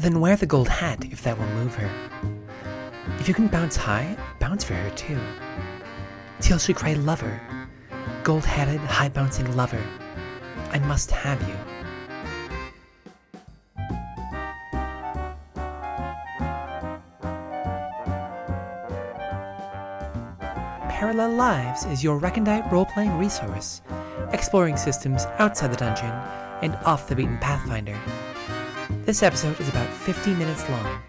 Then wear the gold hat if that will move her. If you can bounce high, bounce for her too. Till she cry lover. Gold hatted, high bouncing lover. I must have you. Parallel Lives is your recondite role playing resource, exploring systems outside the dungeon and off the beaten Pathfinder. This episode is about 50 minutes long.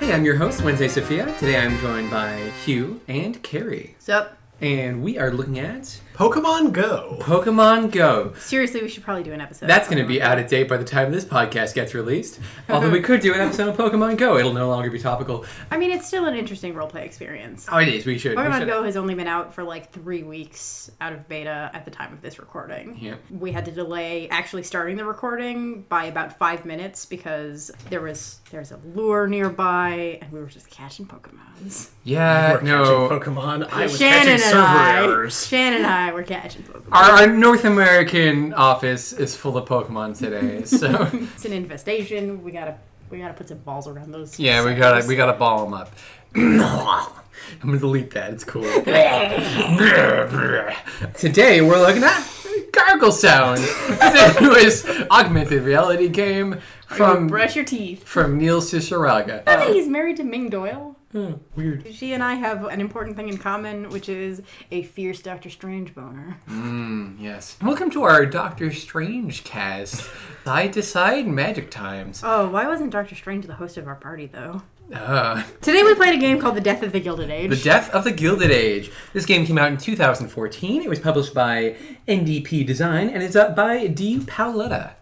Hey, I'm your host, Wednesday Sophia. Today I'm joined by Hugh and Carrie. Sup? And we are looking at Pokemon Go. Pokemon Go. Seriously, we should probably do an episode. That's going to be out of date by the time this podcast gets released. Although we could do an episode of Pokemon Go. It'll no longer be topical. I mean, it's still an interesting roleplay experience. Oh, it is. We should. we Pokemon should. Go has only been out for like three weeks out of beta at the time of this recording. Yeah. We had to delay actually starting the recording by about five minutes because there was there's a lure nearby and we were just catching Pokemons. Yeah, We're no. catching Pokemon. I was Shannon catching and server I, errors. Shannon and I were catching Pokemon. Our, our North American office is full of Pokemon today, so It's an infestation. We gotta we gotta put some balls around those. yeah, we gotta we gotta ball them up. I'm gonna delete that. It's cool. Today we're looking at gargle sound. it was augmented reality game from brush your teeth. from Neil Ciceraga. I think he's married to Ming Doyle. Weird. She and I have an important thing in common, which is a fierce Doctor Strange boner. Yes. Welcome to our Doctor Strange cast. Side to side magic times. Oh, why wasn't Doctor Strange the host of our party, though? Uh, Today we played a game called The Death of the Gilded Age. The Death of the Gilded Age. This game came out in 2014. It was published by NDP Design and it's up by D. Paoletta.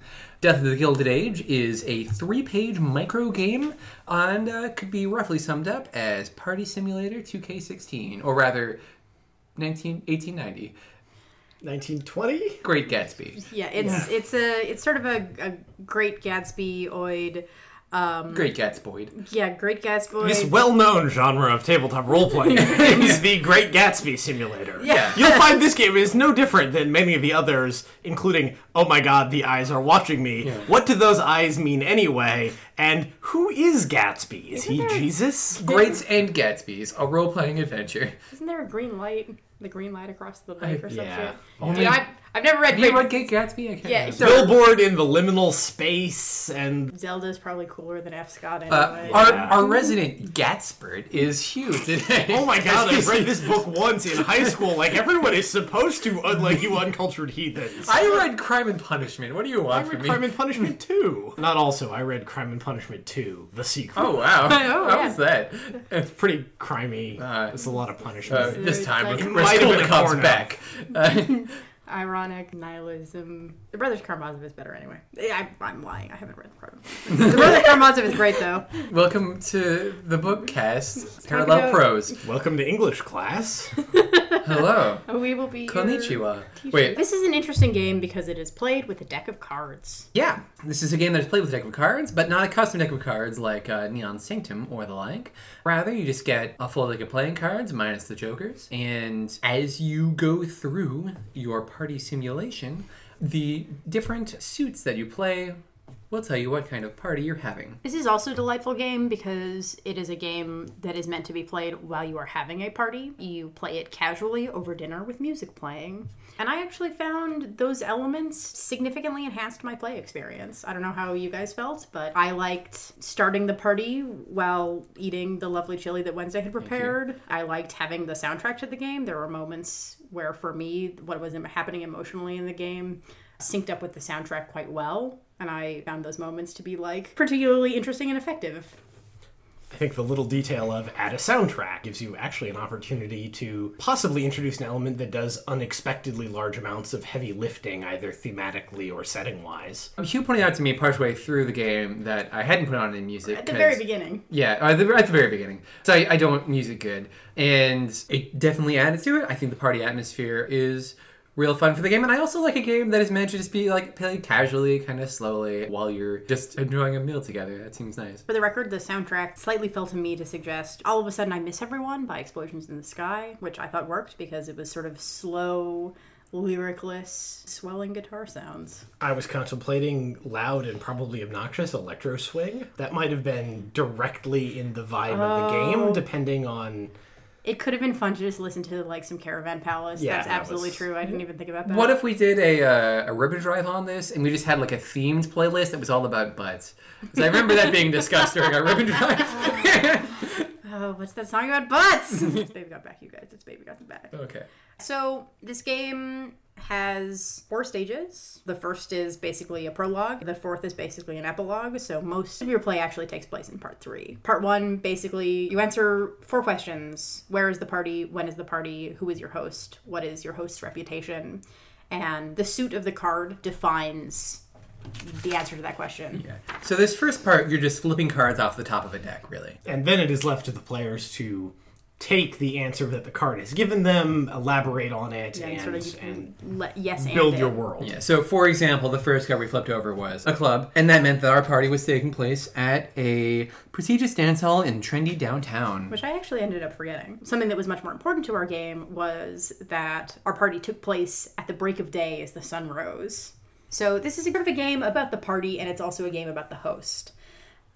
Death of the Gilded Age is a three-page micro game and uh, could be roughly summed up as Party Simulator 2K16, or rather, 19, 1890. 1920? Great Gatsby. yeah, it's it's a it's sort of a, a Great Gatsby oid. Um, Great Gatsboyd. yeah, Great Gatsby. This well-known genre of tabletop role-playing is the Great Gatsby simulator. Yeah. You'll find this game is no different than many of the others, including, oh my god, the eyes are watching me. What do those eyes mean anyway? And who is Gatsby? Is he there- Jesus? Greats and Gatsby's, a role-playing adventure. Isn't there a green light? The green light across the lake or some yeah. shit. Only- Dude, I, I've never read Have you Great. read Great Gatsby? I can't Yeah, remember. Billboard in the liminal space and Zelda's probably cooler than F. Scott Uh, our, Yeah. our resident Gatsbird is huge today. Oh my god, I read this book once in high school, like everyone is supposed to, unlike you uncultured heathens. I read Crime and Punishment. What do you I want from read me? Crime and Punishment too. Not also, I read Crime and Punishment too. the sequel. Oh wow! Oh, How yeah. was that? It's pretty crimey. Uh, it's a lot of Uh, punishment. this time, like- we're It we're might have been the a cops porno. back. Ironic nihilism. The Brothers Karamazov is better anyway. I, I'm lying. I haven't read the Brothers. the Brothers Karamazov is great though. welcome to the bookcast, talk Parallel about- Prose. Welcome to English class. Hello, We will be. your konnichiwa. Wait, This is an interesting game because it is played with a deck of cards. yeah, this is a game that is played with a deck of cards, but not a custom deck of cards like uh, Neon Sanctum or the like. Rather, you just get a full deck of playing cards minus the jokers, and as you go through your party simulation, the different suits that you play will tell you what kind of party you're having. This is also a delightful game because it is a game that is meant to be played while you are having a party. You play it casually over dinner with music playing. And I actually found those elements significantly enhanced my play experience. I don't know how you guys felt, but I liked starting the party while eating the lovely chili that Wednesday had prepared. I liked having the soundtrack to the game. There were moments where, for me, what was happening emotionally in the game synced up with the soundtrack quite well. And I found those moments to be like particularly interesting and effective. I think the little detail of add a soundtrack gives you actually an opportunity to possibly introduce an element that does unexpectedly large amounts of heavy lifting, either thematically or setting wise. Um, Hugh pointed out to me partway through the game that I hadn't put on any music. At the very beginning. Yeah, at the, at the very beginning. So I, I don't music good, and it definitely added to it. I think the party atmosphere is real fun for the game. And I also like a game that is meant to just be like played casually, kind of slowly, while you're just enjoying a meal together. That seems nice. For the record, the soundtrack slightly fell to me to suggest All of a Sudden I Miss Everyone by Explosions in the Sky, which I thought worked because it was sort of slow, lyricless, swelling guitar sounds. I was contemplating loud and probably obnoxious electro swing. That might have been directly in the vibe of the Oh. game, depending on. It could have been fun to just listen to like some Caravan Palace. Yeah, That's that absolutely was- true. I didn't even think about that. What if we did a uh, a ribbon drive on this, and we just had like a themed playlist that was all about butts? 'Cause I remember that being discussed during our ribbon drive. Oh, what's that song about butts? it's Baby Got Back, you guys. It's Baby Got the Back. okay. So this game has four stages. The first is basically a prologue. The fourth is basically an epilogue. So most of your play actually takes place in part three. Part one, basically, you answer four questions: Where is the party? When is the party? Who is your host? What is your host's reputation? And the suit of the card defines the answer to that question. Yeah. So this first part, you're just flipping cards off the top of a deck, really. And then it is left to the players to take the answer that the card has given them, elaborate on it, And and, sort of you and can let yes and build it. your world. Yeah. So, for example, the first card we flipped over was a club, and that meant that our party was taking place at a prestigious dance hall in trendy downtown. which I actually ended up forgetting. Something that was much more important to our game was that our party took place at the break of day as the sun rose. So this is a sort of a game about the party, and it's also a game about the host.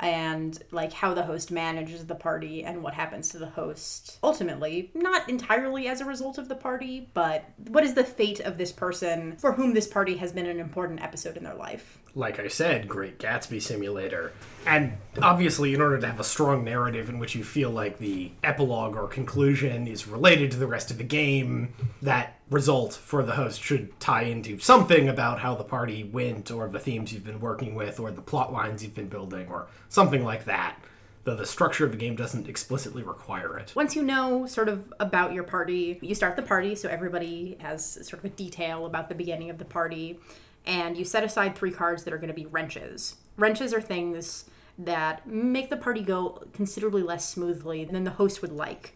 And like how the host manages the party and what happens to the host ultimately, not entirely as a result of the party, but what is the fate of this person for whom this party has been an important episode in their life. Like I said, Great Gatsby Simulator. And obviously, in order to have a strong narrative in which you feel like the epilogue or conclusion is related to the rest of the game, that result for the host should tie into something about how the party went, or the themes you've been working with, or the plot lines you've been building, or something like that. Though the structure of the game doesn't explicitly require it. Once you know sort of about your party, you start the party, so everybody has sort of a detail about the beginning of the party, and you set aside three cards that are going to be wrenches. Wrenches are things that make the party go considerably less smoothly than the host would like.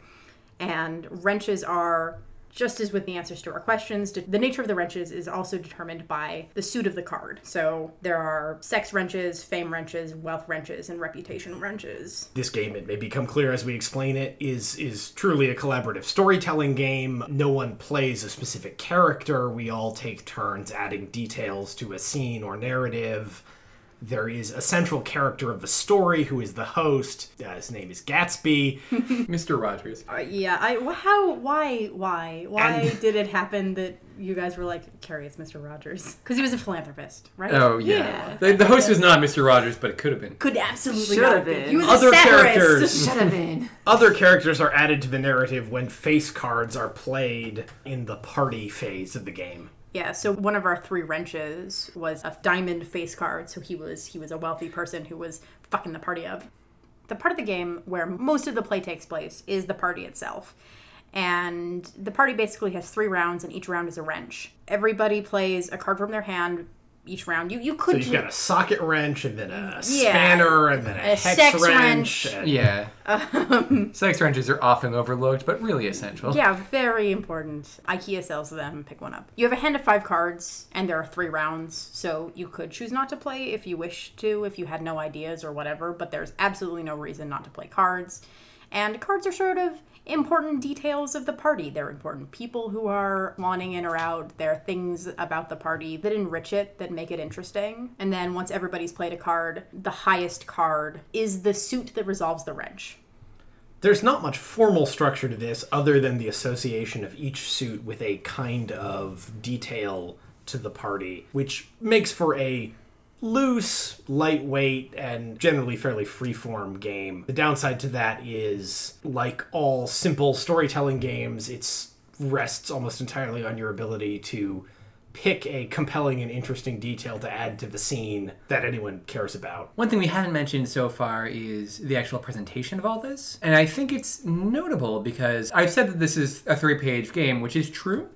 And wrenches are just as with the answers to our questions, the nature of the wrenches is also determined by the suit of the card. So there are sex wrenches, fame wrenches, wealth wrenches, and reputation wrenches. this game it may become clear as we explain it is is truly a collaborative storytelling game no one plays a specific character we all take turns adding details to a scene or narrative there is a central character of the story who is the host uh, his name is gatsby Mr. Rogers. Uh, yeah, I how why why why And- did it happen that you guys were like Carrie, it's Mr. Rogers because he was a philanthropist, right? Oh, yeah. The, the host was not Mr. Rogers, but it could have been. could absolutely Should not have be. been. He was Other a characters. Should have been. other characters are added to the narrative when face cards are played in the party phase of the game Yeah, so one of our three wrenches was a diamond face card, so he was he was a wealthy person who was fucking the party up. The part of the game where most of the play takes place is the party itself. And the party basically has three rounds and each round is a wrench. Everybody plays a card from their hand each round. You you so could you've got a socket wrench and then a Yeah. spanner and then a, A hex sex wrench, wrench. and- Yeah. Um, sex wrenches are often overlooked, but really essential. Yeah, very important. IKEA sells them. Pick one up. You have a hand of five cards, and there are three rounds, so you could choose not to play if you wish to, if you had no ideas or whatever, but there's absolutely no reason not to play cards. And cards are sort of important details of the party. They're important people who are wanting in or out. There are things about the party that enrich it, that make it interesting. And then once everybody's played a card, the highest card is the suit that resolves the wrench. There's not much formal structure to this other than the association of each suit with a kind of detail to the party, which makes for a loose, lightweight, and generally fairly freeform game. The downside to that is, like all simple storytelling games, it rests almost entirely on your ability to pick a compelling and interesting detail to add to the scene that anyone cares about. One thing we haven't mentioned so far is the actual presentation of all this. And I think it's notable because I've said that this is a three page game, which is true.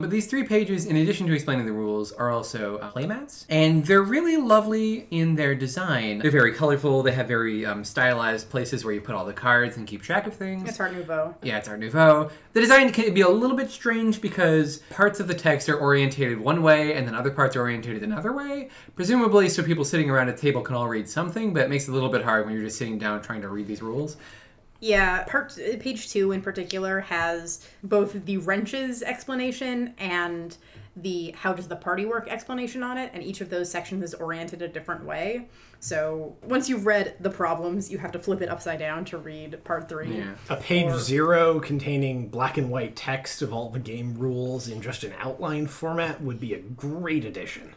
But these three pages, in addition to explaining the rules, are also uh, playmats. And they're really lovely in their design. They're very colorful, they have very um, stylized places where you put all the cards and keep track of things. It's Art Nouveau. Yeah, it's Art Nouveau. The design can be a little bit strange because parts of the text are orientated one way and then other parts are orientated another way. Presumably, so people sitting around a table can all read something, but it makes it a little bit hard when you're just sitting down trying to read these rules. Yeah, part page two in particular has both the wrenches explanation and the how does the party work explanation on it, and each of those sections is oriented a different way. So once you've read the problems, you have to flip it upside down to read part three. Yeah. A page Or- zero containing black and white text of all the game rules in just an outline format would be a great addition.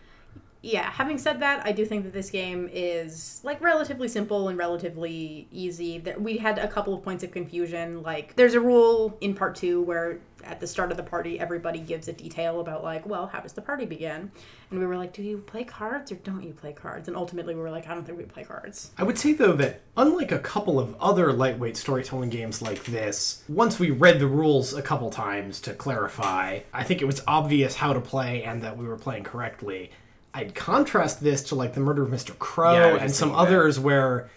Yeah having said that i do think that this game is like relatively simple and relatively easy. That we had a couple of points of confusion like there's a rule in part two where at the start of the party everybody gives a detail about like well how does the party begin? And we were like do you play cards or don't you play cards? And ultimately we were like i don't think we play cards. I would say, though, that unlike a couple of other lightweight storytelling games like this, once we read the rules a couple times to clarify, I think it was obvious how to play and that we were playing correctly. I'd contrast this to like the Murder of Mr. Crow Yeah, and some thinking that. others where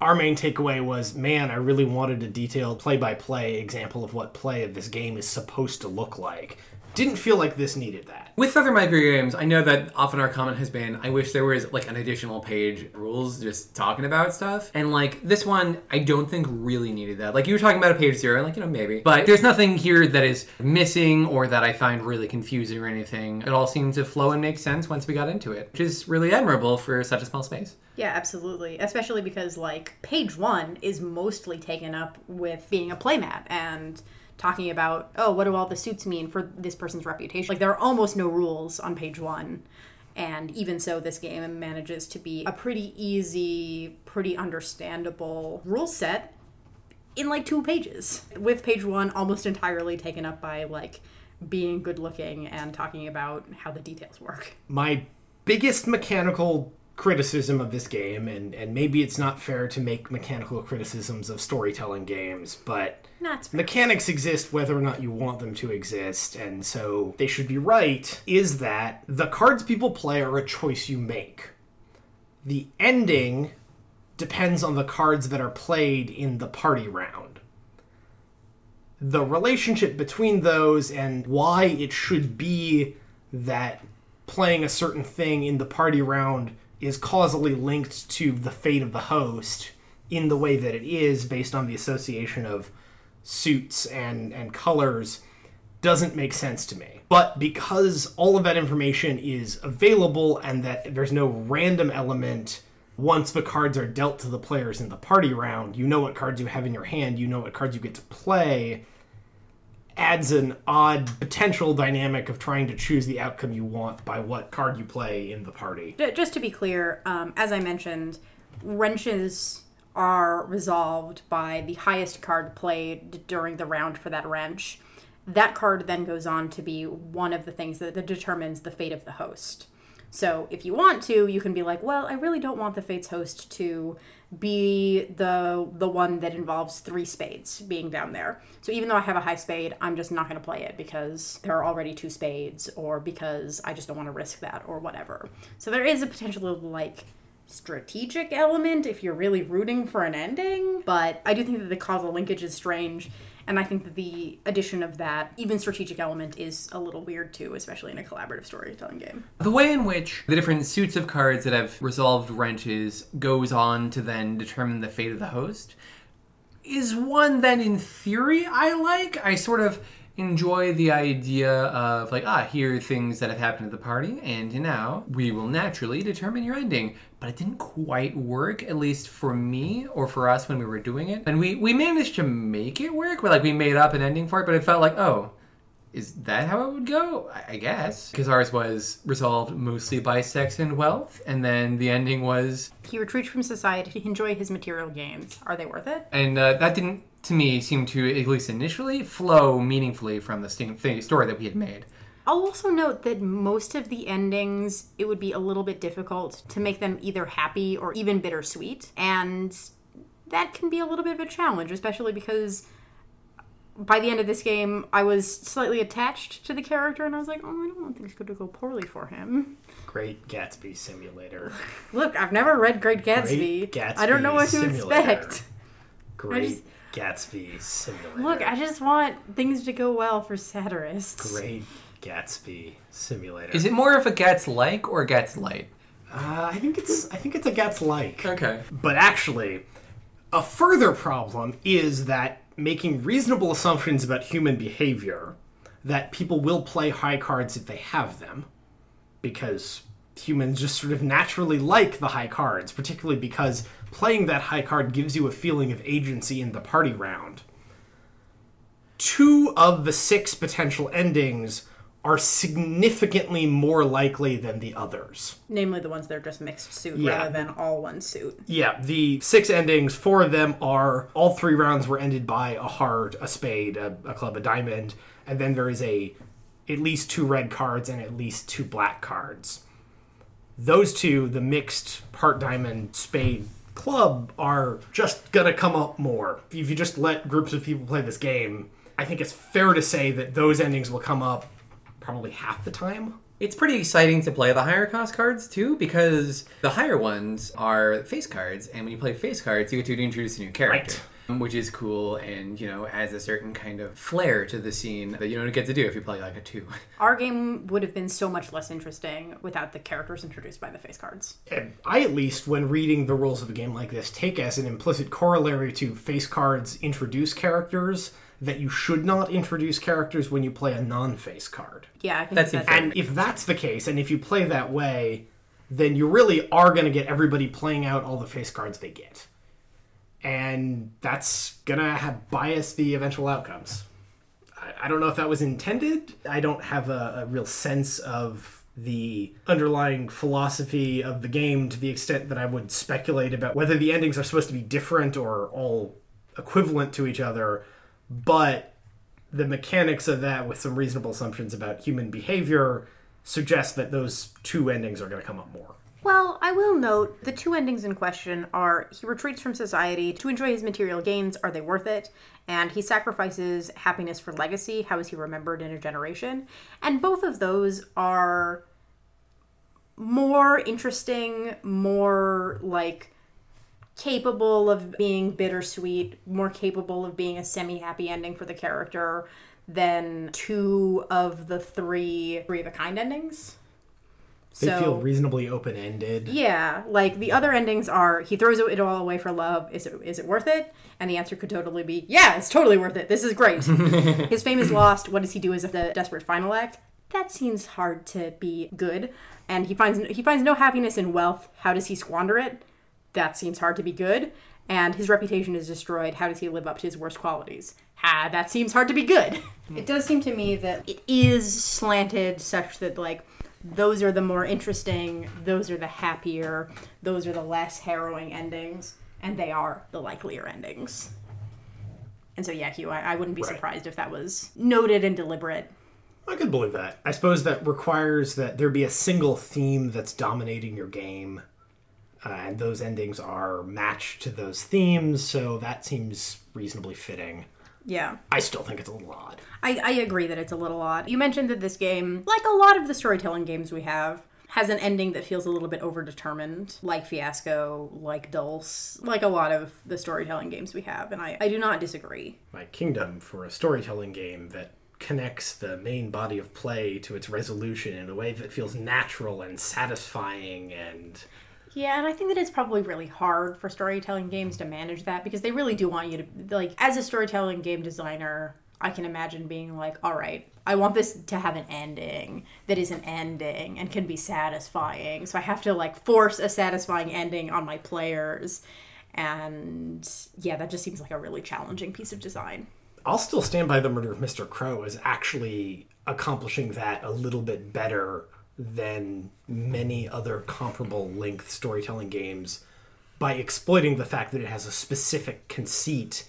our main takeaway was, man, I really wanted a detailed play-by-play example of what play of this game is supposed to look like. Didn't feel like this needed that. With other micro games, I know that often our comment has been, I wish there was like an additional page rules just talking about stuff. And like this one, I don't think really needed that. Like you were talking about a page zero, like, you know, maybe. But there's nothing here that is missing or that I find really confusing or anything. It all seemed to flow and make sense once we got into it, which is really admirable for such a small space. Yeah, absolutely. Especially because like page one is mostly taken up with being a playmat and talking about oh, what do all the suits mean for this person's reputation? Like there are almost no rules on page one. And even so, this game manages to be a pretty easy, pretty understandable rule set in like two pages. With page one almost entirely taken up by like being good looking and talking about how the details work. my biggest mechanical criticism of this game, and, and maybe it's not fair to make mechanical criticisms of storytelling games, but That's mechanics exist whether or not you want them to exist, and so they should be right, is that the cards people play are a choice you make. The ending depends on the cards that are played in the party round. The relationship between those and why it should be that playing a certain thing in the party round is causally linked to the fate of the host in the way that it is based on the association of suits and and colors doesn't make sense to me. But because all of that information is available and that there's no random element once the cards are dealt to the players in the party round, you know what cards you have in your hand, you know what cards you get to play, adds an odd potential dynamic of trying to choose the outcome you want by what card you play in the party. Just to be clear, um, as I mentioned, wrenches are resolved by the highest card played during the round for that wrench. That card then goes on to be one of the things that, that determines the fate of the host. So if you want to, you can be like, well, I really don't want the fate's host to be the the one that involves three spades being down there. So even though I have a high spade, I'm just not going to play it because there are already two spades or because I just don't want to risk that or whatever. So there is a potential like strategic element if you're really rooting for an ending, but I do think that the causal linkage is strange and I think that the addition of that even strategic element is a little weird too, especially in a collaborative storytelling game. The way in which the different suits of cards that have resolved wrenches goes on to then determine the fate of the host is one that, in theory, I like. I sort of enjoy the idea of, like, ah, here are things that have happened at the party, and now we will naturally determine your ending. But it didn't quite work, at least for me or for us when we were doing it. And we, we managed to make it work, but like we made up an ending for it, but it felt like, oh, is that how it would go? I- I guess. Because ours was resolved mostly by sex and wealth, and then the ending was. He retreats from society to enjoy his material gains. Are they worth it? And uh, that didn't, to me, seem to, at least initially, flow meaningfully from the st- thing, story that we had made. I'll also note that most of the endings, it would be a little bit difficult to make them either happy or even bittersweet. And that can be a little bit of a challenge, especially because by the end of this game, I was slightly attached to the character, and I was like, oh, I don't want things to go poorly for him. Great Gatsby Simulator. Look, I've never read Great Gatsby. Great I don't know Gatsby what to expect. Great just- Gatsby Simulator. Look, I just want things to go well for satirists. Great Gatsby Simulator. Is it more of a Gats like or Gats light? Uh, I think it's I think it's a Gats like. Okay. But actually, a further problem is that making reasonable assumptions about human behavior that people will play high cards if they have them because humans just sort of naturally like the high cards, particularly because playing that high card gives you a feeling of agency in the party round. Two of the six potential endings are significantly more likely than the others. Namely, the ones that are just mixed suit Yeah. rather than all one suit. Yeah, the six endings, four of them are all three rounds were ended by a heart, a spade, a, a club, a diamond, and then there is a at least two red cards and at least two black cards. Those two, the mixed heart, diamond, spade, club, are just gonna come up more. If you just let groups of people play this game, I think it's fair to say that those endings will come up probably half the time. It's pretty exciting to play the higher cost cards too, because the higher ones are face cards, and when you play face cards, you get to introduce a new character. Which is cool and, you know, adds a certain kind of flair to the scene that you don't get to do if you play like a two. Our game would have been so much less interesting without the characters introduced by the face cards. And I, at least, when reading the rules of a game like this, take as an implicit corollary to face cards introduce characters that you should not introduce characters when you play a non face card. Yeah, I think That's that's, infair. And if that's the case, and if you play that way, then you really are going to get everybody playing out all the face cards they get. And that's to have bias the eventual outcomes. I, I don't know if that was intended. I don't have a, a real sense of the underlying philosophy of the game to the extent that I would speculate about whether the endings are supposed to be different or all equivalent to each other. But the mechanics of that with some reasonable assumptions about human behavior suggest that those two endings are going to come up more. Well, I will note the two endings in question are he retreats from society to enjoy his material gains. Are they worth it? And he sacrifices happiness for legacy. How is he remembered in a generation? And both of those are more interesting, more like capable of being bittersweet, more capable of being a semi happy ending for the character than two of the three three of a kind endings. They feel reasonably open ended. Yeah, like the other endings are he throws it all away for love. Is it is it worth it? And the answer could totally be yeah, it's totally worth it. This is great. His fame is lost. What does he do as the desperate final act? That seems hard to be good. And he finds he finds no happiness in wealth. How does he squander it? That seems hard to be good. And his reputation is destroyed. How does he live up to his worst qualities? Ha, that seems hard to be good. It does seem to me that it is slanted such that like those are the more interesting, those are the happier, those are the less harrowing endings, and they are the likelier endings. And so, yeah, Hugh, I, I wouldn't be Right. surprised if that was noted and deliberate. I could believe that. I suppose that requires that there be a single theme that's dominating your game, uh, and those endings are matched to those themes, so that seems reasonably fitting. Yeah. I still think it's a little odd. I, I agree that it's a little odd. You mentioned that this game, like a lot of the storytelling games we have, has an ending that feels a little bit overdetermined, like Fiasco, like Dulce, like a lot of the storytelling games we have, and I, I do not disagree. My Kingdom for a storytelling game that connects the main body of play to its resolution in a way that feels natural and satisfying and Yeah, and I think that it's probably really hard for storytelling games to manage that because they really do want you to like as a storytelling game designer, I can imagine being like, "All right, I want this to have an ending that is an ending and can be satisfying. So I have to like force a satisfying ending on my players." And yeah, that just seems like a really challenging piece of design. I'll still stand by the murder of Mr. Crow as actually accomplishing that a little bit better than many other comparable length storytelling games by exploiting the fact that it has a specific conceit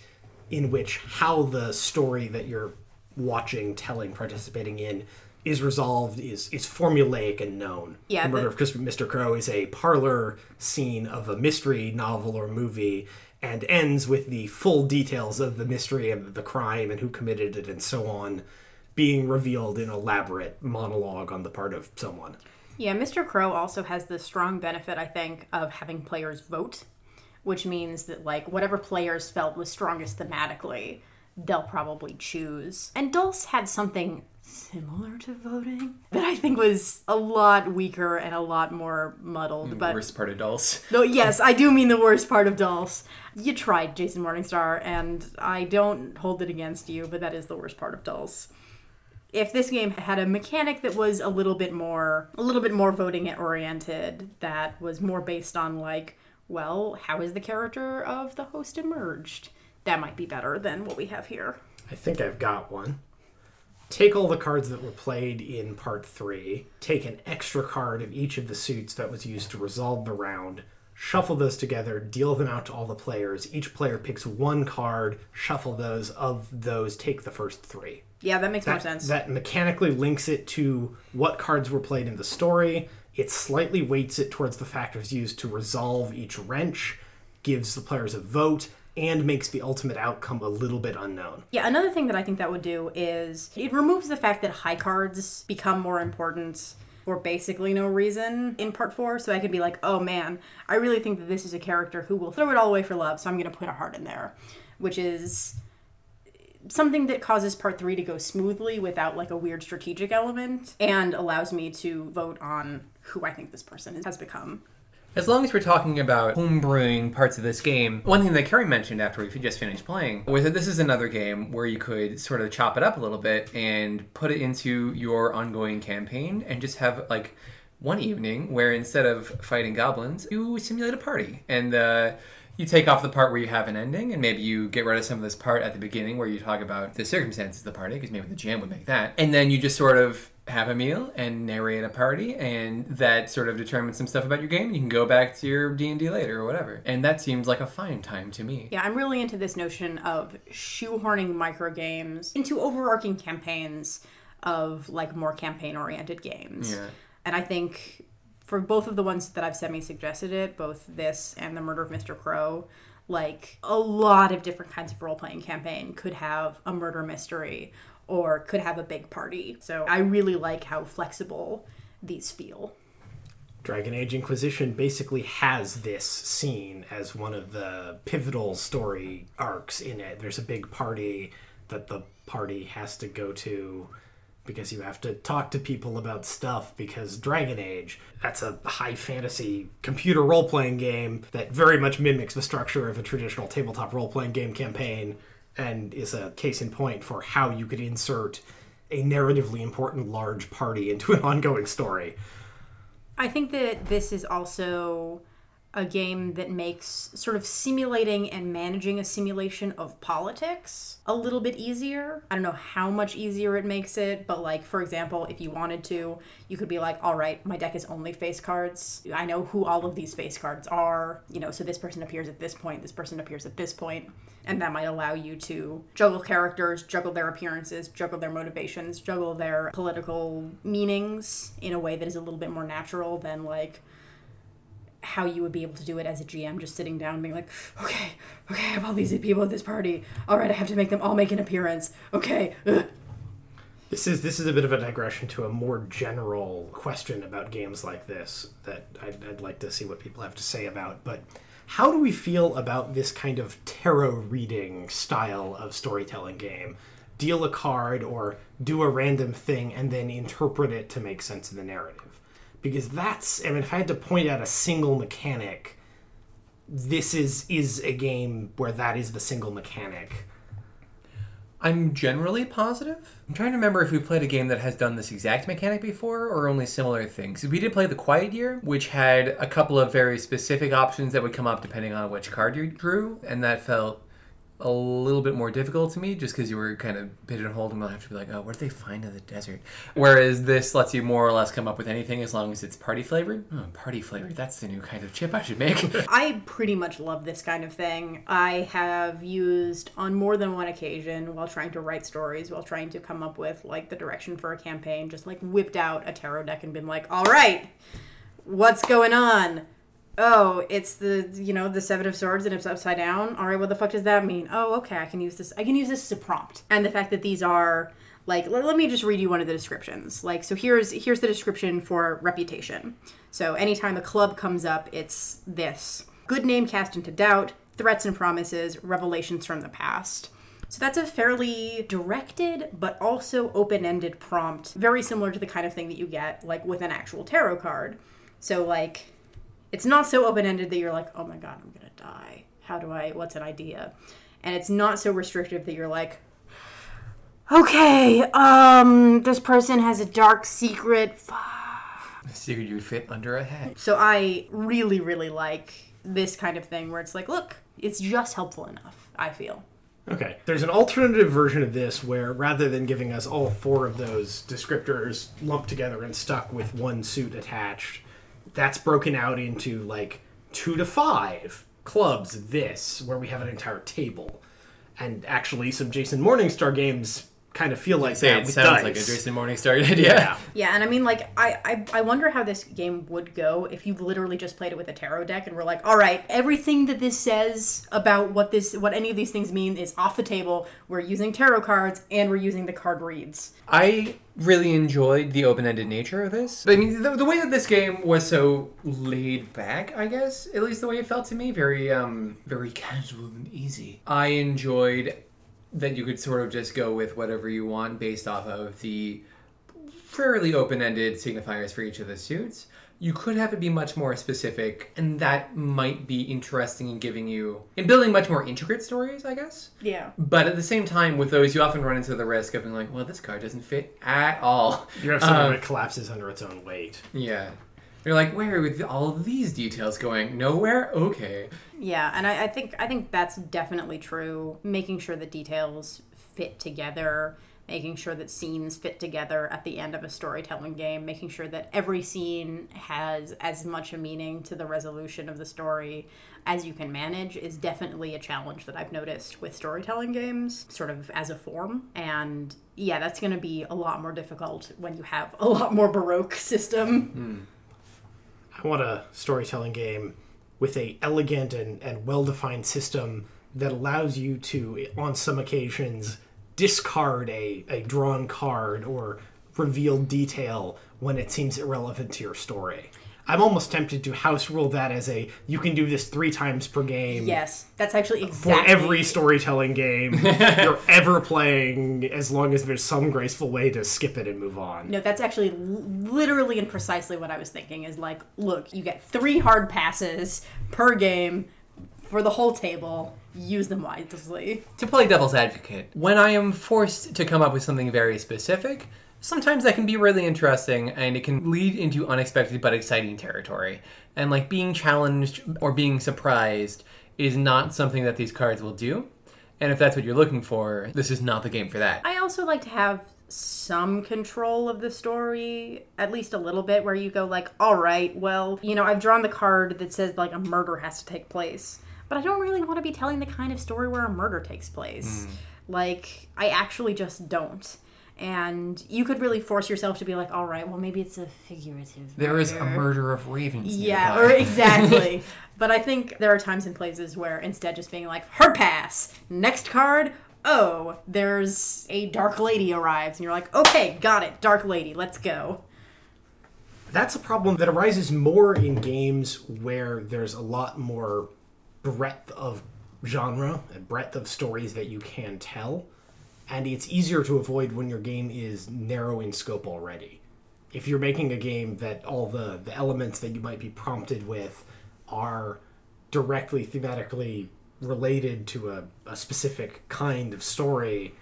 in which how the story that you're watching, telling, participating in is resolved is is formulaic and known. Yeah, the murder of Mr. Crow is a parlor scene of a mystery novel or movie, and ends with the full details of the mystery of the crime and who committed it and so on, being revealed in elaborate monologue on the part of someone. Yeah, Mr. Crow also has the strong benefit, I think, of having players vote, which means that, like, whatever players felt was strongest thematically, they'll probably choose. And Dulce had something similar to voting that I think was a lot weaker and a lot more muddled. But the Worst part of Dulce. no, yes, I do mean the worst part of Dulce. You tried, Jason Morningstar, and I don't hold it against you, but that is the worst part of Dulce. If this game had a mechanic that was a little bit more, a little bit more voting oriented, that was more based on like, well, how is the character of the host emerged? That might be better than what we have here. I think I've got one. Take all the cards that were played in part three, take an extra card of each of the suits that was used to resolve the round, shuffle those together, deal them out to all the players. Each player picks one card, shuffle those, of those, take the first three. Yeah, that makes more sense. that mechanically links it to what cards were played in the story. It slightly weights it towards the factors used to resolve each wrench, gives the players a vote, and makes the ultimate outcome a little bit unknown. Yeah, another thing that I think that would do is it removes the fact that high cards become more important for basically no reason in part four. So I could be like, oh man, I really think that this is a character who will throw it all away for love, so I'm going to put a heart in there, which is something that causes part three to go smoothly without like a weird strategic element and allows me to vote on who I think this person has become. As long as we're talking about homebrewing parts of this game, one thing that Carrie mentioned after we just finished playing was that this is another game where you could sort of chop it up a little bit and put it into your ongoing campaign and just have like one evening where instead of fighting goblins, you simulate a party. And uh, you take off the part where you have an ending and maybe you get rid of some of this part at the beginning where you talk about the circumstances of the party because maybe the jam would make that, and then you just sort of have a meal and narrate a party and that sort of determines some stuff about your game you can go back to your d&d later or whatever and that seems like a fine time to me Yeah, I'm really into this notion of shoehorning micro games into overarching campaigns of like more campaign oriented games. Yeah. And I think for both of the ones that I've semi suggested it, both this and the Murder of Mr. Crow, like a lot of different kinds of role playing campaign could have a murder mystery or could have a big party. So I really like how flexible these feel. Dragon Age Inquisition basically has this scene as one of the pivotal story arcs in it. There's a big party that the party has to go to because you have to talk to people about stuff because Dragon Age, that's a high fantasy computer role playing game that very much mimics the structure of a traditional tabletop role playing game campaign and is a case in point for how you could insert a narratively important large party into an ongoing story. I think that this is also a game that makes sort of simulating and managing a simulation of politics a little bit easier. I don't know how much easier it makes it, but like for example, if you wanted to, you could be like, "All right, my deck is only face cards. I know who all of these face cards are, you know, so this person appears at this point, this person appears at this point." And that might allow you to juggle characters, juggle their appearances, juggle their motivations, juggle their political meanings in a way that is a little bit more natural than like how you would be able to do it as a GM, just sitting down and being like, okay, okay, I have all these people at this party. All right, I have to make them all make an appearance. Okay. ugh." This is this is a bit of a digression to a more general question about games like this that I'd, I'd like to see what people have to say about. But how do we feel about this kind of tarot reading style of storytelling game? Deal a card or do a random thing and then interpret it to make sense of the narrative. Because that's I mean, if I had to point out a single mechanic, this is is a game where that is the single mechanic. i'm generally positive i'm trying to remember if we played a game that has done this exact mechanic before or only similar things we did play the quiet year which had a couple of very specific options that would come up depending on which card you drew and that felt a little bit more difficult to me just because you were kind of pigeonholed and we'll have to be like, oh, do they find in the desert? Whereas this lets you more or less come up with anything as long as it's party flavored. Oh, party flavored. That's the new kind of chip I should make. I pretty much love this kind of thing. I have used on more than one occasion while trying to write stories, while trying to come up with like the direction for a campaign, just like whipped out a tarot deck and been like, all right, what's going on? Oh, it's the you know the seven of swords and it's upside down. All right, what the fuck does that mean? Oh, okay, I can use this. I can use this as a prompt. And the fact that these are like, let, let me just read you one of the descriptions. Like, so here's here's the description for reputation. So anytime a club comes up, it's this good name cast into doubt, threats and promises, revelations from the past. So that's a fairly directed but also open-ended prompt, very similar to the kind of thing that you get like with an actual tarot card. So like it's not so open-ended that you're like, "Oh my god, I'm going to die. How do I what's an idea?" And it's not so restrictive that you're like, "Okay, um this person has a dark secret." Figured you would fit under a hat. So I really really like this kind of thing where it's like, "Look, it's just helpful enough." I feel. Okay. There's an alternative version of this where rather than giving us all four of those descriptors lumped together and stuck with one suit attached, that's broken out into like two to five clubs, this, where we have an entire table. And actually, some Jason Morningstar games kind of feel like Say that it with sounds dice. like a Jason Morningstar idea. Yeah. Yeah, and I mean, like, I, I I wonder how this game would go if you literally just played it with a tarot deck and were like, all right, everything that this says about what this, what any of these things mean is off the table. We're using tarot cards and we're using the card reads. I really enjoyed the open-ended nature of this. I mean, the, the way that this game was so laid back, I guess, at least the way it felt to me, very, um, very casual and easy. I enjoyed that you could sort of just go with whatever you want based off of the fairly open-ended signifiers for each of the suits. You could have it be much more specific, and that might be interesting in giving you in building much more intricate stories, I guess. Yeah. But at the same time, with those, you often run into the risk of being like, well, this card doesn't fit at all. You have something Um, that collapses under its own weight. Yeah. You're like, where are all of these details going? Nowhere? Okay. Yeah, and I, I think I think that's definitely true. Making sure the details fit together, making sure that scenes fit together at the end of a storytelling game, making sure that every scene has as much a meaning to the resolution of the story as you can manage is definitely a challenge that I've noticed with storytelling games, sort of as a form. And yeah, that's going to be a lot more difficult when you have a lot more baroque system. Hmm. I want a storytelling game with a elegant and, and well defined system that allows you to, on some occasions, discard a, a drawn card or reveal detail when it seems irrelevant to your story. I'm almost tempted to house rule that as a you can do this three times per game. Yes, that's actually For every storytelling game you're ever playing, as long as there's some graceful way to skip it and move on. No, that's actually literally and precisely what I was thinking. Is like, look, you get three hard passes per game for the whole table. Use them wisely. To play devil's advocate, when I am forced to come up with something very specific, sometimes that can be really interesting and it can lead into unexpected but exciting territory. And like being challenged or being surprised is not something that these cards will do. And if that's what you're looking for, this is not the game for that. I also like to have some control of the story, at least a little bit, where you go like, all right, well, you know, I've drawn the card that says like a murder has to take place, but I don't really want to be telling the kind of story where a murder takes place. Mm. Like, I actually just don't. And you could really force yourself to be like, all right, well, maybe it's a figurative. There is a murder. murder of ravens. Yeah, nearby. or exactly. but I think there are times and places where instead just being like, hard pass, next card, oh, there's a dark lady arrives, and you're like, okay, got it, dark lady, let's go. That's a problem that arises more in games where there's a lot more breadth of genre and breadth of stories that you can tell. And it's easier to avoid when your game is narrow in scope already. If you're making a game that all the, the elements that you might be prompted with are directly thematically related to a, a specific kind of story,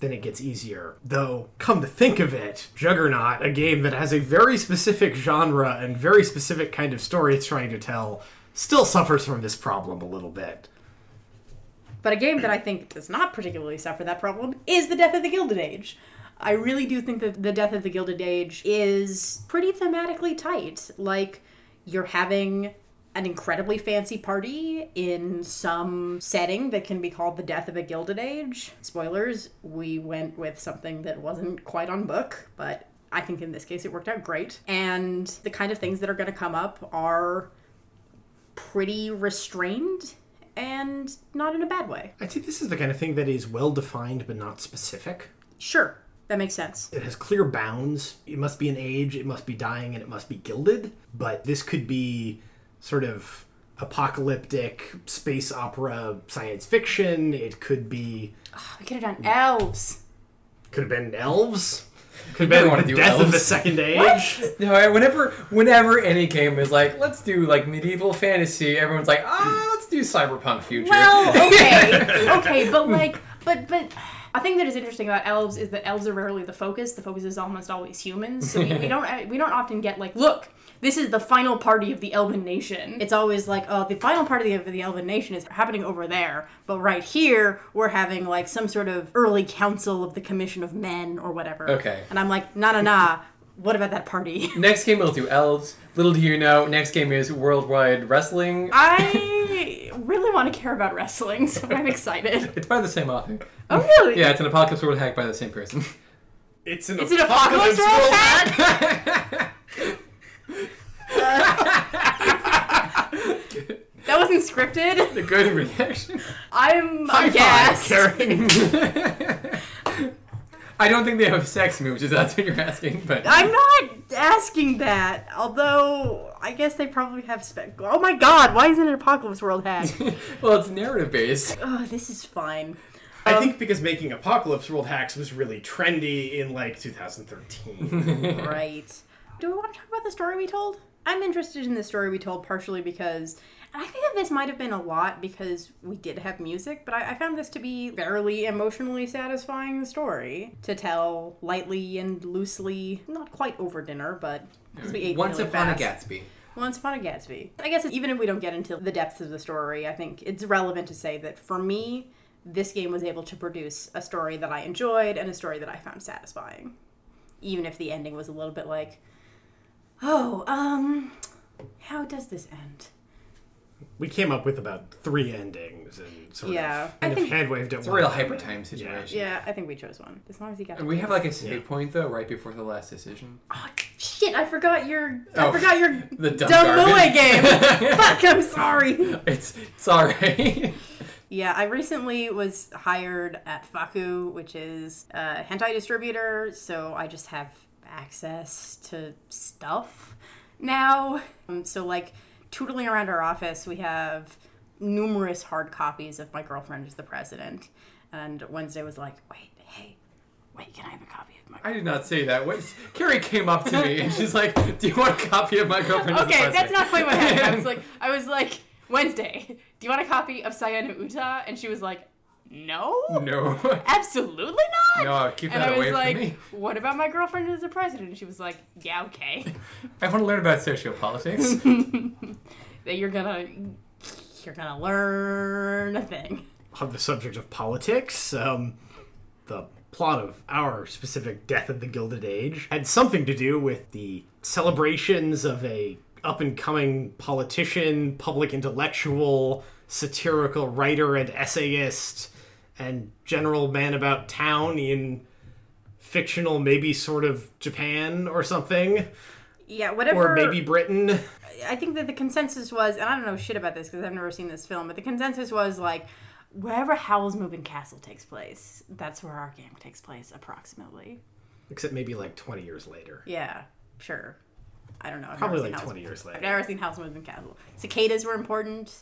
then it gets easier. Though, come to think of it, Juggernaut, a game that has a very specific genre and very specific kind of story it's trying to tell, still suffers from this problem a little bit. But a game that I think does not particularly suffer that problem is The Death of the Gilded Age. I really do think that The Death of the Gilded Age is pretty thematically tight. Like, you're having an incredibly fancy party in some setting that can be called the death of a gilded age. Spoilers, we went with something that wasn't quite on book, but I think in this case it worked out great. And the kind of things that are going to come up are pretty restrained and not in a bad way. I'd say this is the kind of thing that is well defined but not specific. Sure, that makes sense. It has clear bounds. It must be an age, it must be dying, and it must be gilded. But this could be sort of apocalyptic space opera science fiction. It could be We could have done elves. could have been elves. Could never have wanna been do death of the second age. No, whenever whenever any game is like, let's do like medieval fantasy, everyone's like, ah, let's do cyberpunk future. Well, okay, okay, but like, but but. A thing that is interesting about elves is that elves are rarely the focus. The focus is almost always humans. So we, we don't we don't often get like, look, this is the final party of the Elven Nation. It's always like, oh, the final party of the Elven Nation is happening over there, but right here we're having like some sort of early council of the Commission of Men or whatever. Okay. And I'm like, nah, nah, nah. What about that party? next game we'll do elves. Little do you know, next game is worldwide wrestling. I really want to care about wrestling, so I'm excited. It's by the same author. Oh, really? Yeah, it's an apocalypse world hack by the same person. It's an It's an apocalypse world hack? That wasn't scripted. the good reaction. I'm High aghast. five, Karen. I don't think they have sex moves, if that's what you're asking, but I'm not asking that. Although I guess they probably have spec. Oh my god! Why isn't it Apocalypse World hack? well, it's narrative based. oh, this is fine. I um, think because making Apocalypse World hacks was really trendy in like 2013. right. Do we want to talk about the story we told? I'm interested in the story we told partially because, and I think that this might have been a lot because we did have music, but I, I found this to be fairly emotionally satisfying story to tell lightly and loosely, not quite over dinner, but because we ate Once really upon fast. a Gatsby. Once Upon a Gatsby. I guess even if we don't get into the depths of the story, I think it's relevant to say that for me, this game was able to produce a story that I enjoyed and a story that I found satisfying. Even if the ending was a little bit like, oh, um, how does this end? We came up with about three endings and sort Yeah. of I kind of think- hand waved at It's a one real of them. hyper time situation. Yeah, I think we chose one. As long as you got And we have like a save Yeah. point though, right before the last decision. Oh, shit, I forgot your. I Oh, forgot your The dumb, dumb garbage. Game. Fuck, I'm sorry. It's sorry. Yeah, I recently was hired at Fakku, which is a hentai distributor, so I just have access to stuff now. Um, so, like, tootling around our office, we have numerous hard copies of My Girlfriend is the President. And Wednesday was like, wait, hey, wait, can I have a copy of my I did not say that. What? Carrie came up to me and she's like, "Do you want a copy of my girlfriend?" is the Okay, that's not quite what happened. I was like, I was like, Wednesday, do you want a copy of Saya no Uta? And she was like, no. no, Absolutely not. no, keep and that I away was like, from me. "What about my girlfriend as a president?" And she was like, "Yeah, okay. I want to learn about sociopolitics. that you're gonna, you're gonna learn a thing." On the subject of politics, um, the plot of our specific Death of the Gilded Age had something to do with the celebrations of a up and coming politician, public intellectual, satirical writer and essayist, and general man about town in fictional, maybe sort of Japan or something, Yeah, whatever. or maybe Britain. I think that the consensus was, and I don't know shit about this because I've never seen this film, but the consensus was like, wherever Howl's Moving Castle takes place, that's where our game takes place, approximately. Except maybe like 20 years later. Yeah, sure. I don't know. I've Probably seen like Howl's- 20 years later. I've never seen Howl's Moving Castle. Cicadas were important.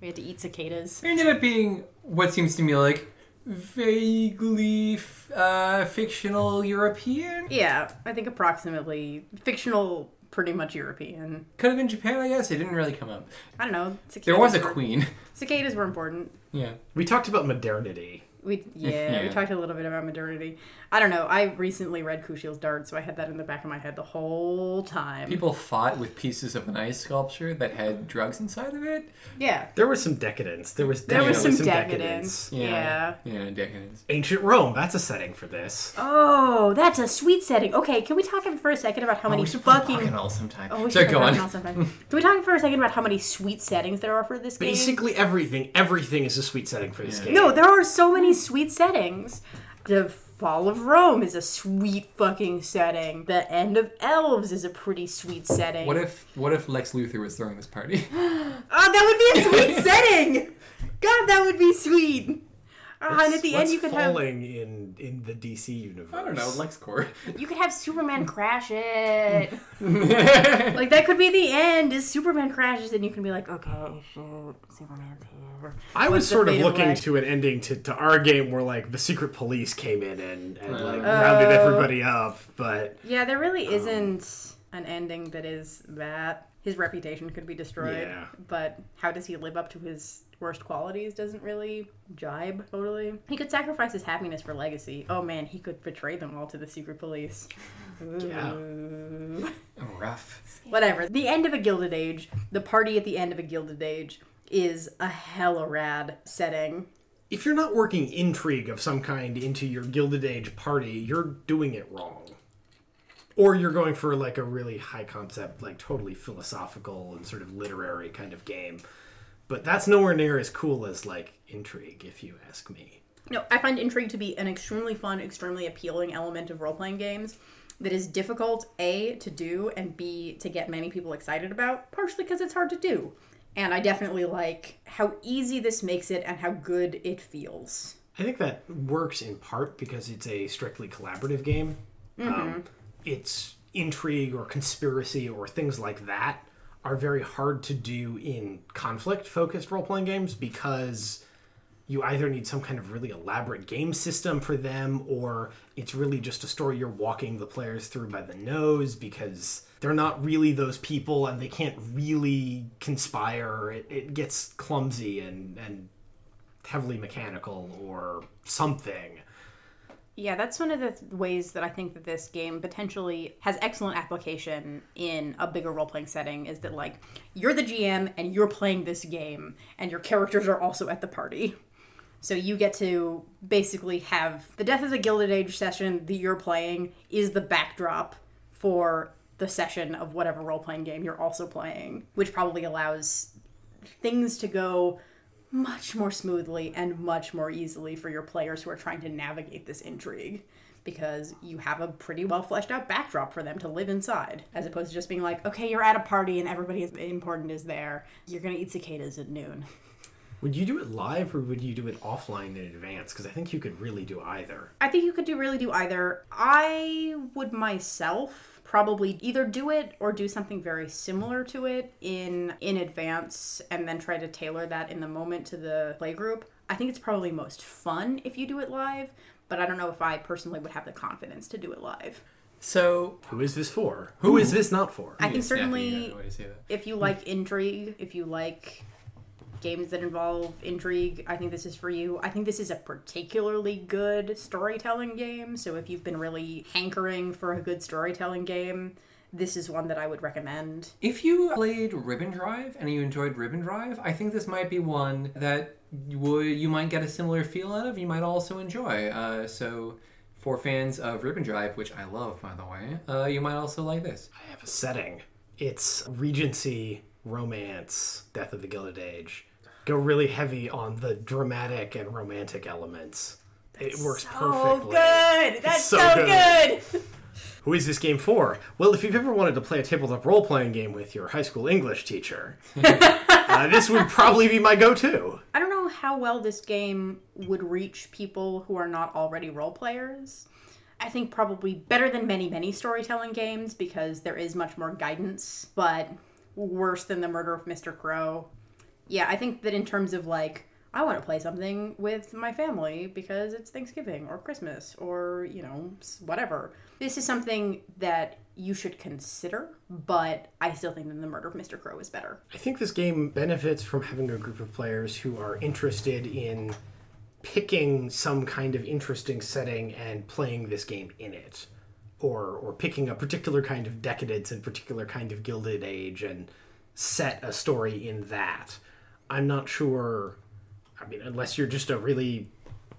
We had to eat cicadas. It ended up being what seems to me like vaguely f- uh, fictional European. Yeah, I think approximately fictional, pretty much European. Could have been Japan, I guess. It didn't really come up. I don't know. Cicadas There was a were- queen. Cicadas were important. Yeah. We talked about modernity We yeah, we talked a little bit about modernity. I don't know. I recently read Kushiel's Dart, so I had that in the back of my head the whole time. People fought with pieces of an ice sculpture that had drugs inside of it. yeah, There was some decadence. There was there was definitely some decadence. Yeah. Yeah, decadence. Ancient Rome. That's a setting for this. Oh, that's a sweet setting. Okay, can we talk for a second about how oh, many we should play fucking Bacchanal sometime. Oh, we Sorry, should go play on. Bacchanal sometime. Can we talk for a second about how many sweet settings there are for this game? Basically everything. Everything is a sweet setting for this Yeah. game. No, there are so many sweet settings. The Fall of Rome is a sweet fucking setting. The End of Elves is a pretty sweet setting. What if what if Lex Luthor was throwing this party? Oh, that would be a sweet setting! God, that would be sweet. Ah, and at the end, you could have falling in in the DC universe? I don't know, LexCorp. you could have Superman crash it. like that could be the end. Is Superman crashes, and you can be like, okay, shoot, Superman's here. I What's was the sort of fate looking Lex? to an ending to, to our game where like the secret police came in and, and like rounded everybody up, but Yeah, there really isn't an ending that is that. His reputation could be destroyed, Yeah. but how does he live up to his worst qualities doesn't really jibe totally. He could sacrifice his happiness for legacy. Oh man, he could betray them all to the secret police. Yeah. Rough. Whatever. The end of a Gilded Age, the party at the end of a Gilded Age, is a hella rad setting. if you're not working intrigue of some kind into your Gilded Age party, you're doing it wrong. Or you're going for like a really high concept, like totally philosophical and sort of literary kind of game. But that's nowhere near as cool as like intrigue, if you ask me. No, I find intrigue to be an extremely fun, extremely appealing element of role playing games that is difficult, A, to do, and B, to get many people excited about, partially because it's hard to do. And I definitely like how easy this makes it and how good it feels. I think that works in part because it's a strictly collaborative game. Um, it's intrigue or conspiracy or things like that are very hard to do in conflict focused role playing games because you either need some kind of really elaborate game system for them or it's really just a story you're walking the players through by the nose because they're not really those people and they can't really conspire. It, it gets clumsy and, and heavily mechanical or something. Yeah, that's one of the th- ways that I think that this game potentially has excellent application in a bigger role playing setting is that, like, you're the GM and you're playing this game, and your characters are also at the party. So you get to basically have the Death of the Gilded Age session that you're playing is the backdrop for the session of whatever role playing game you're also playing, which probably allows things to go much more smoothly and much more easily for your players who are trying to navigate this intrigue because you have a pretty well fleshed out backdrop for them to live inside as opposed to just being like okay you're at a party and everybody is important is there you're gonna eat cicadas at noon Would you do it live or would you do it offline in advance? Because I think you could really do either. i think you could do really do either i would myself probably either do it or do something very similar to it in in advance and then try to tailor that in the moment to the play group i think it's probably most fun if you do it live but i don't know if i personally would have the confidence to do it live So Who is this for? Who is this not for? i think Yes, yeah, certainly yeah, way to say that. if you like intrigue, if you like games that involve intrigue, I think this is for you. I think this is a particularly good storytelling game. So if you've been really hankering for a good storytelling game, this is one that I would recommend. If you played Ribbon Drive and you enjoyed Ribbon Drive, I think this might be one that you would you might get a similar feel out of. You might also enjoy. Uh, so, for fans of Ribbon Drive, which I love, by the way, uh, you might also like this. I have a setting. It's Regency, romance, Death of the Gilded Age. Go really heavy on the dramatic and romantic elements. it works perfectly. Oh, good! That's so so, good. good. Who is this game for? Well, if you've ever wanted to play a tabletop role playing game with your high school English teacher, uh, this would probably be my go to. I don't know how well this game would reach people who are not already role players. I think probably better than many, many storytelling games because there is much more guidance, but worse than the murder of Mr. Crow. Yeah, I think that in terms of like, I want to play something with my family because it's Thanksgiving or Christmas or, you know, whatever. This is something that you should consider, but I still think that the murder of Mr. Crow is better. I think this game benefits from having a group of players who are interested in picking some kind of interesting setting and playing this game in it. Or, or picking a particular kind of decadence and particular kind of gilded age and set a story in that. I'm not sure. I mean, unless you're just a really,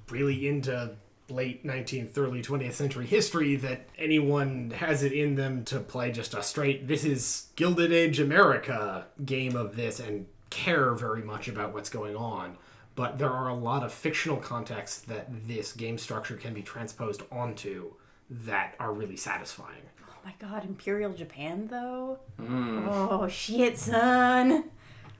really into late 19th, early 20th century history, that anyone has it in them to play just a straight, this is Gilded Age America game of this and care very much about what's going on. But there are a lot of fictional contexts that this game structure can be transposed onto that are really satisfying. Oh my god, Imperial Japan though? Oh shit, son.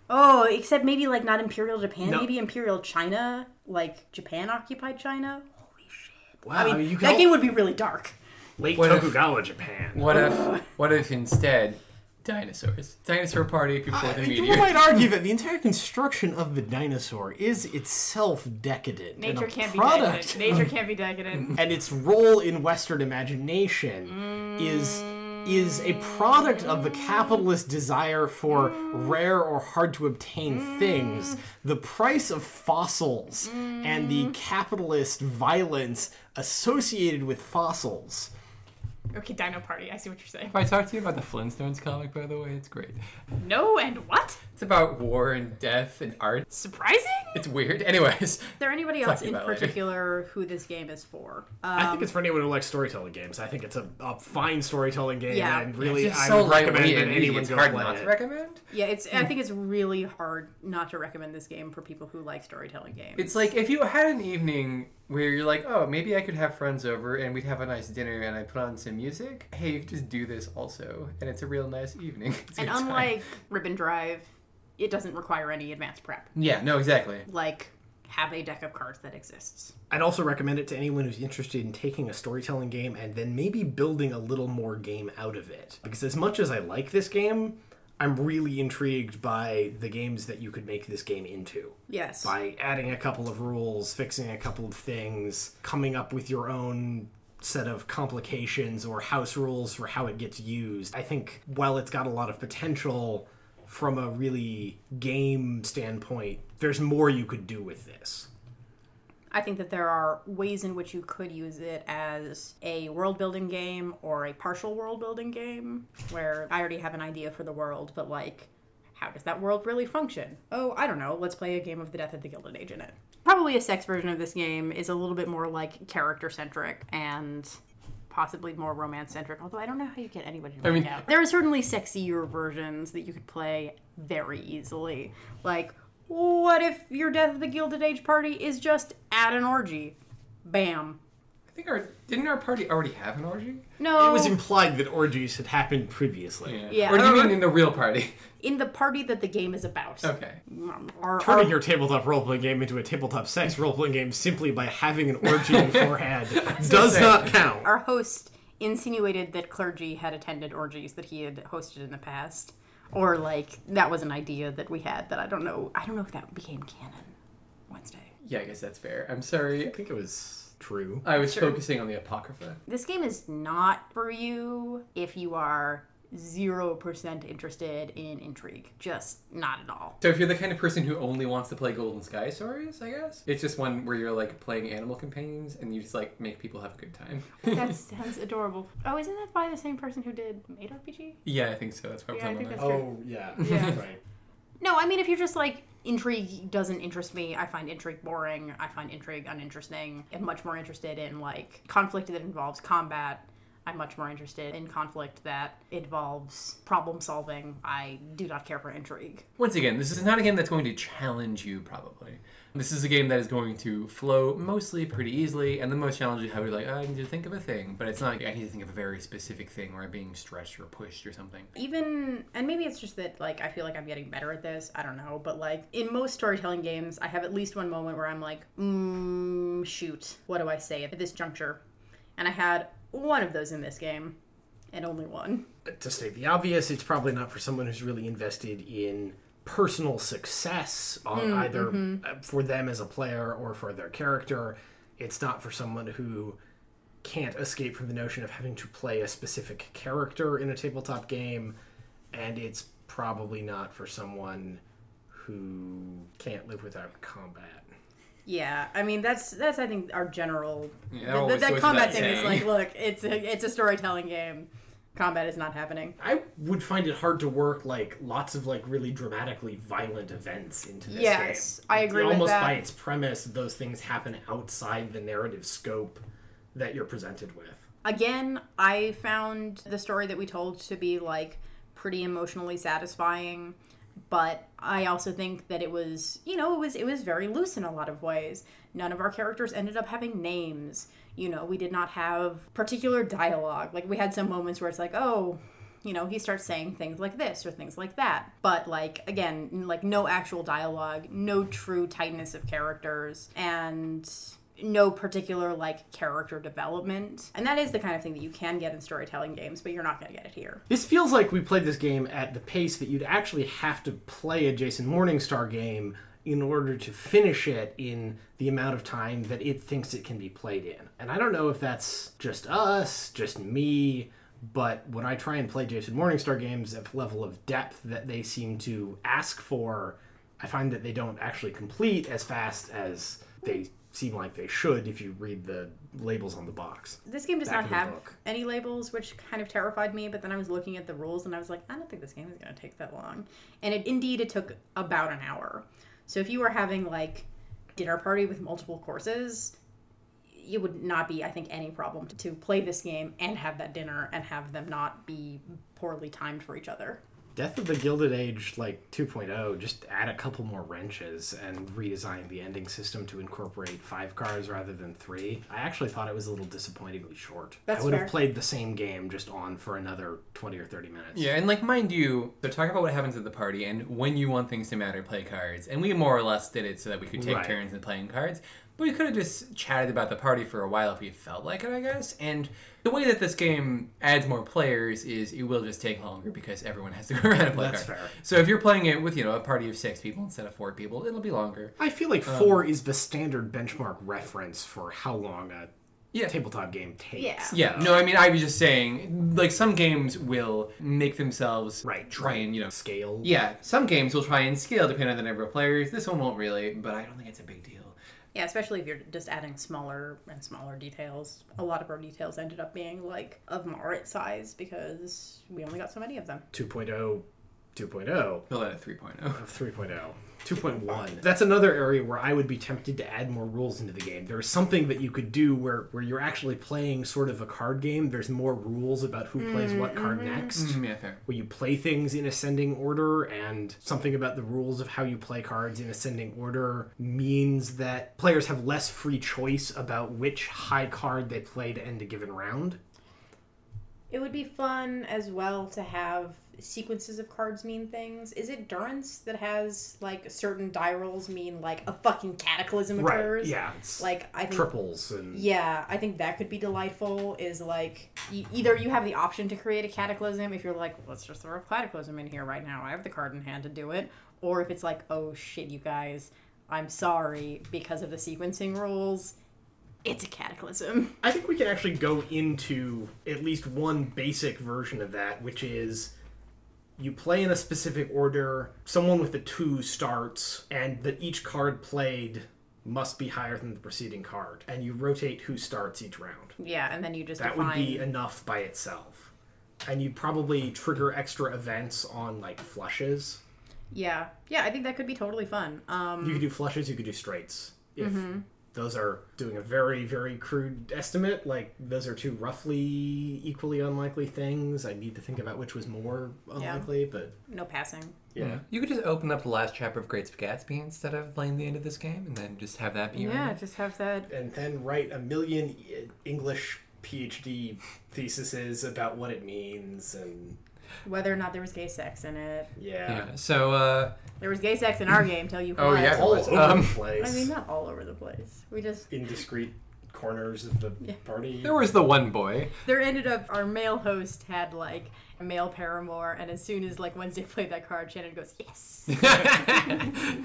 Oh, except maybe like not Imperial Japan, No. maybe Imperial China, like Japan occupied China. Holy shit. Wow, I mean, you that can game would be really dark. late What if- Tokugawa Japan. What if what if instead dinosaurs? Dinosaur party before the You meteor. might argue that the entire construction of the dinosaur is itself decadent. and Nature a can't be product decadent. Nature can't be decadent. and its role in Western imagination mm. is is a product of the capitalist desire for rare or hard to obtain things, mm. the price of fossils, and the mm. capitalist violence associated with fossils. Okay, Dino Party. I see what you're saying. If I talk to you about the Flintstones comic, by the way, it's great. No, and what? It's about war and death and art. Surprising? It's weird. Anyways, Is there anybody else in about later. particular who this game is for? Uh, I think it's for anyone who likes storytelling games. I think it's a, a fine storytelling game, Yeah. and really, it's just I so would recommend lightweight that and anyone It's go hard play not it. to recommend. yeah, it's. I think it's really hard not to recommend this game for people who like storytelling games. It's like if you had an evening where you're like, oh, maybe I could have friends over and we'd have a nice dinner and I put on some music. Hey, you could just do this also, and it's a real nice evening. It's and good time. unlike Ribbon Drive, it doesn't require any advanced prep. yeah, no, exactly. Like have a deck of cards that exists. I'd also recommend it to anyone who's interested in taking a storytelling game and then maybe building a little more game out of it. Because as much as I like this game, I'm really intrigued by the games that you could make this game into. Yes. By adding a couple of rules, fixing a couple of things, coming up with your own set of complications or house rules for how it gets used. I think while it's got a lot of potential from a really game standpoint, there's more you could do with this. I think that there are ways in which you could use it as a world building game or a partial world building game where I already have an idea for the world, but like, how does that world really function? Oh, I don't know. Let's play a game of the Death of the Gilded Age in it. Probably a sex version of this game is a little bit more like character centric and possibly more romance centric. Although I don't know how you get anybody to I make mean- out. There are certainly sexier versions that you could play very easily. Like, what if your Death of the Gilded Age party is just at an orgy? Bam. I think our didn't our party already have an orgy? No. It was implied that orgies had happened previously. Yeah. Or do you mean in the real party? in the party that the game is about. Okay. Our, Turning our- your tabletop role playing game into a tabletop sex role playing game simply by having an orgy beforehand does saying. not count. our host insinuated that clergy had attended orgies that he had hosted in the past. Or like that was an idea that we had that I don't know I don't know if that became canon Wednesday. Yeah, I guess that's fair. I'm sorry. I think it was true. I was focusing on the apocrypha. This game is not for you if you are 0% interested in intrigue. Just not at all. So if you're the kind of person who only wants to play Golden Sky stories, I guess it's just one where you're like playing animal companions and you just like make people have a good time. That sounds adorable. Oh, isn't that by the same person who did Maid RPG? yeah, I think so. That's probably Yeah, I someone think that's- Oh, yeah. Yeah. right. No, I mean, if you're just like, intrigue doesn't interest me, I find intrigue boring, I find intrigue uninteresting, I'm much more interested in like conflict that involves combat. I'm much more interested in conflict that involves problem solving. I do not care for intrigue. Once again, this is not a game that's going to challenge you, probably. This is a game that is going to flow mostly pretty easily, and the most challenging how you're like, oh, I need to think of a thing, but it's not like I need to think of a very specific thing where I'm being stretched or pushed or something. Even, and maybe it's just that like I feel like I'm getting better at this. I don't know, but like in most storytelling games, I have at least one moment where I'm like, mm, shoot, what do I say at this juncture? And I had one of those in this game, and only one. To state the obvious, it's probably not for someone who's really invested in personal success on either uh, for them as a player or for their character. It's not for someone who can't escape from the notion of having to play a specific character in a tabletop game, and it's probably not for someone who can't live without combat. Yeah, I mean that's that's I think our general Yeah, that th- that combat without thing is like, look, it's a it's a storytelling game. Combat is not happening. I would find it hard to work like lots of like really dramatically violent events into this Yes, game. I agree with Almost that. by its premise, those things happen outside the narrative scope that you're presented with. Again, I found the story that we told to be like pretty emotionally satisfying, but I also think that it was, you know, it was it was very loose in a lot of ways. None of our characters ended up having names. You know, we did not have particular dialogue. Like we had some moments where it's like, "Oh, you know, he starts saying things like this or things like that." But like again, like no actual dialogue, no true tightness of characters and no particular like character development. And that is the kind of thing that you can get in storytelling games, but you're not going to get it here. This feels like we played this game at the pace that you'd actually have to play a Jason Morningstar game in order to finish it in the amount of time that it thinks it can be played in. And I don't know if that's just us, just me, but when I try and play Jason Morningstar games at the level of depth that they seem to ask for, I find that they don't actually complete as fast as they seem like they should if you read the labels on the box. This game does Back not have any labels, which kind of terrified me. But then I was looking at the rules, and I was like, I don't think this game is going to take that long. And it indeed it took about an hour. So if you were having like dinner party with multiple courses, it would not be, I think, any problem to, to play this game and have that dinner and have them not be poorly timed for each other. Death of the Gilded Age like 2.0 just add a couple more wrenches and redesign the ending system to incorporate five cards rather than three. I actually thought it was a little disappointingly short. That's I would fair. have played the same game just on for another 20 or 30 minutes. Yeah, and like mind you, so talk about what happens at the party and when you want things to matter, play cards. And we more or less did it so that we could take Right. turns in playing cards. But we could have just chatted about the party for a while if we felt like it, I guess. And the way that this game adds more players is it will just take longer because everyone has to go around and play That's cards. fair. So if you're playing it with, you know, a party of six people instead of four people, it'll be longer. I feel like Um, four is the standard benchmark reference for how long a Yeah. tabletop game takes. Yeah. Yeah, no, I mean, I was just saying, like, some games will make themselves Right. try and, you know, Scale. Yeah, some games will try and scale depending on the number of players. This one won't really, but I don't think it's a big deal. Yeah, especially if you're just adding smaller and smaller details. A lot of our details ended up being like of moderate size because we only got so many of them. 2.0, 2.0. We'll let it 3.0. of 3.0 2.1 uh, that's another area where i would be tempted to add more rules into the game. There's something that you could do where where you're actually playing sort of a card game. There's more rules about who plays what mm, card mm-hmm. next. Mm, yeah, fair. where you play things in ascending order and something about the rules of how you play cards in ascending order means that players have less free choice about which high card they play to end a given round. It would be fun as well to have sequences of cards mean things. Is it Durance that has like certain die rolls mean like a fucking cataclysm occurs? yeah it's Like I think triples and Yeah, I think that could be delightful. Is like either you have the option to create a cataclysm if you're like, let's just throw a cataclysm in here right now. I have the card in hand to do it. Or if it's like, oh shit, you guys, I'm sorry because of the sequencing rules. It's a cataclysm. I think we can actually go into at least one basic version of that, which is you play in a specific order, someone with a two starts, and that each card played must be higher than the preceding card. And you rotate who starts each round. Yeah, and then you just That define. would be enough by itself. And you'd probably trigger extra events on like flushes. yeah, yeah. I think that could be totally fun. Um, You could do flushes, you could do straights. If Mm-hmm. Those are doing a very, very crude estimate, like those are two roughly equally unlikely things. I need to think about which was more unlikely, but no passing. yeah. You could just open up the last chapter of Great Gatsby instead of playing the end of this game, and then just have that be your Yeah, end. just have that. And then write a million English PhD theses about what it means and Whether or not there was gay sex in it. yeah. Yeah. So, uh, There was gay sex in our game. Tell you What. Oh, what. yeah. All over Um, the place. I mean, not all over the place. We just indiscreet corners of the Yeah. party. there was the one boy. there ended up our male host had like a male paramour, and as soon as like Wednesday played that card, Shannon goes yes.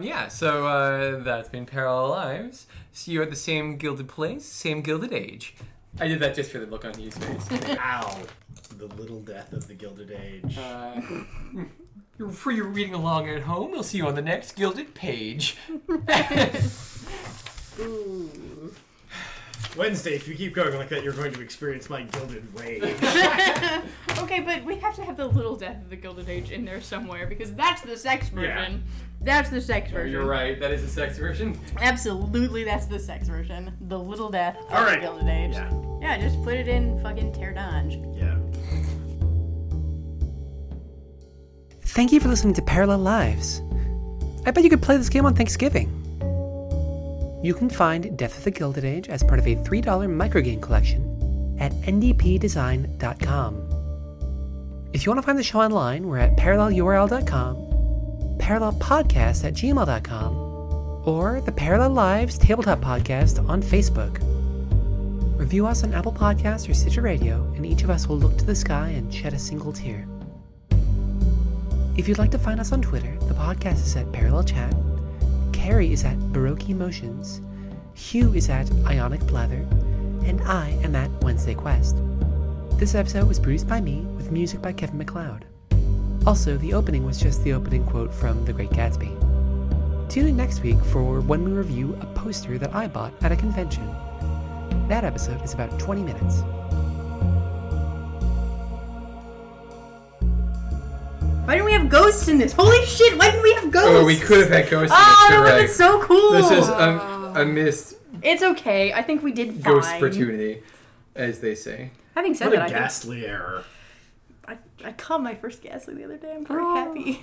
yeah, so uh, that's been Parallel Lives. See you at the same gilded place, same gilded age. I did that just for the look on his face. Ow. The little death of the Gilded Age. Uh, For your reading along at home, we'll see you on the next Gilded Page. Wednesday, if you keep going like that, you're going to experience my gilded wave. Okay, but we have to have the little death of the Gilded Age in there somewhere because that's the sex version. That's the sex version. You're right, that is the sex version. Absolutely, that's the sex version. The little death of All right. the Gilded Age. Yeah. Yeah, just put it in fucking Terdange. Yeah. Thank you for listening to Parallel Lives. I bet you could play this game on Thanksgiving. You can find Death of the Gilded Age as part of a $3 microgame collection at ndpdesign.com. If you want to find the show online, we're at parallelurl.com, parallelpodcast at gmail.com, or the Parallel Lives Tabletop Podcast on Facebook. Review us on Apple Podcasts or Stitcher Radio, and each of us will look to the sky and shed a single tear. If you'd like to find us on Twitter, the podcast is at Parallel Chat, Carrie is at Baroque Emotions, Hugh is at Ionic Blather, and I am at Wednesday Quest. This episode was produced by me with music by Kevin MacLeod. Also, the opening was just the opening quote from The Great Gatsby. Tune in next week for when we review a poster that I bought at a convention. That episode is about 20 minutes. Why didn't we have ghosts in this? Holy shit! Why didn't we have ghosts? Oh, we could have had ghosts. Ah, in that this, would you're have been so cool. right. This is um, a missed It's okay. I think we did fine. ghost opportunity, as they say. Having said What a that, I, think, ghastly error. I I caught my first ghastly the other day. I'm very Oh. happy.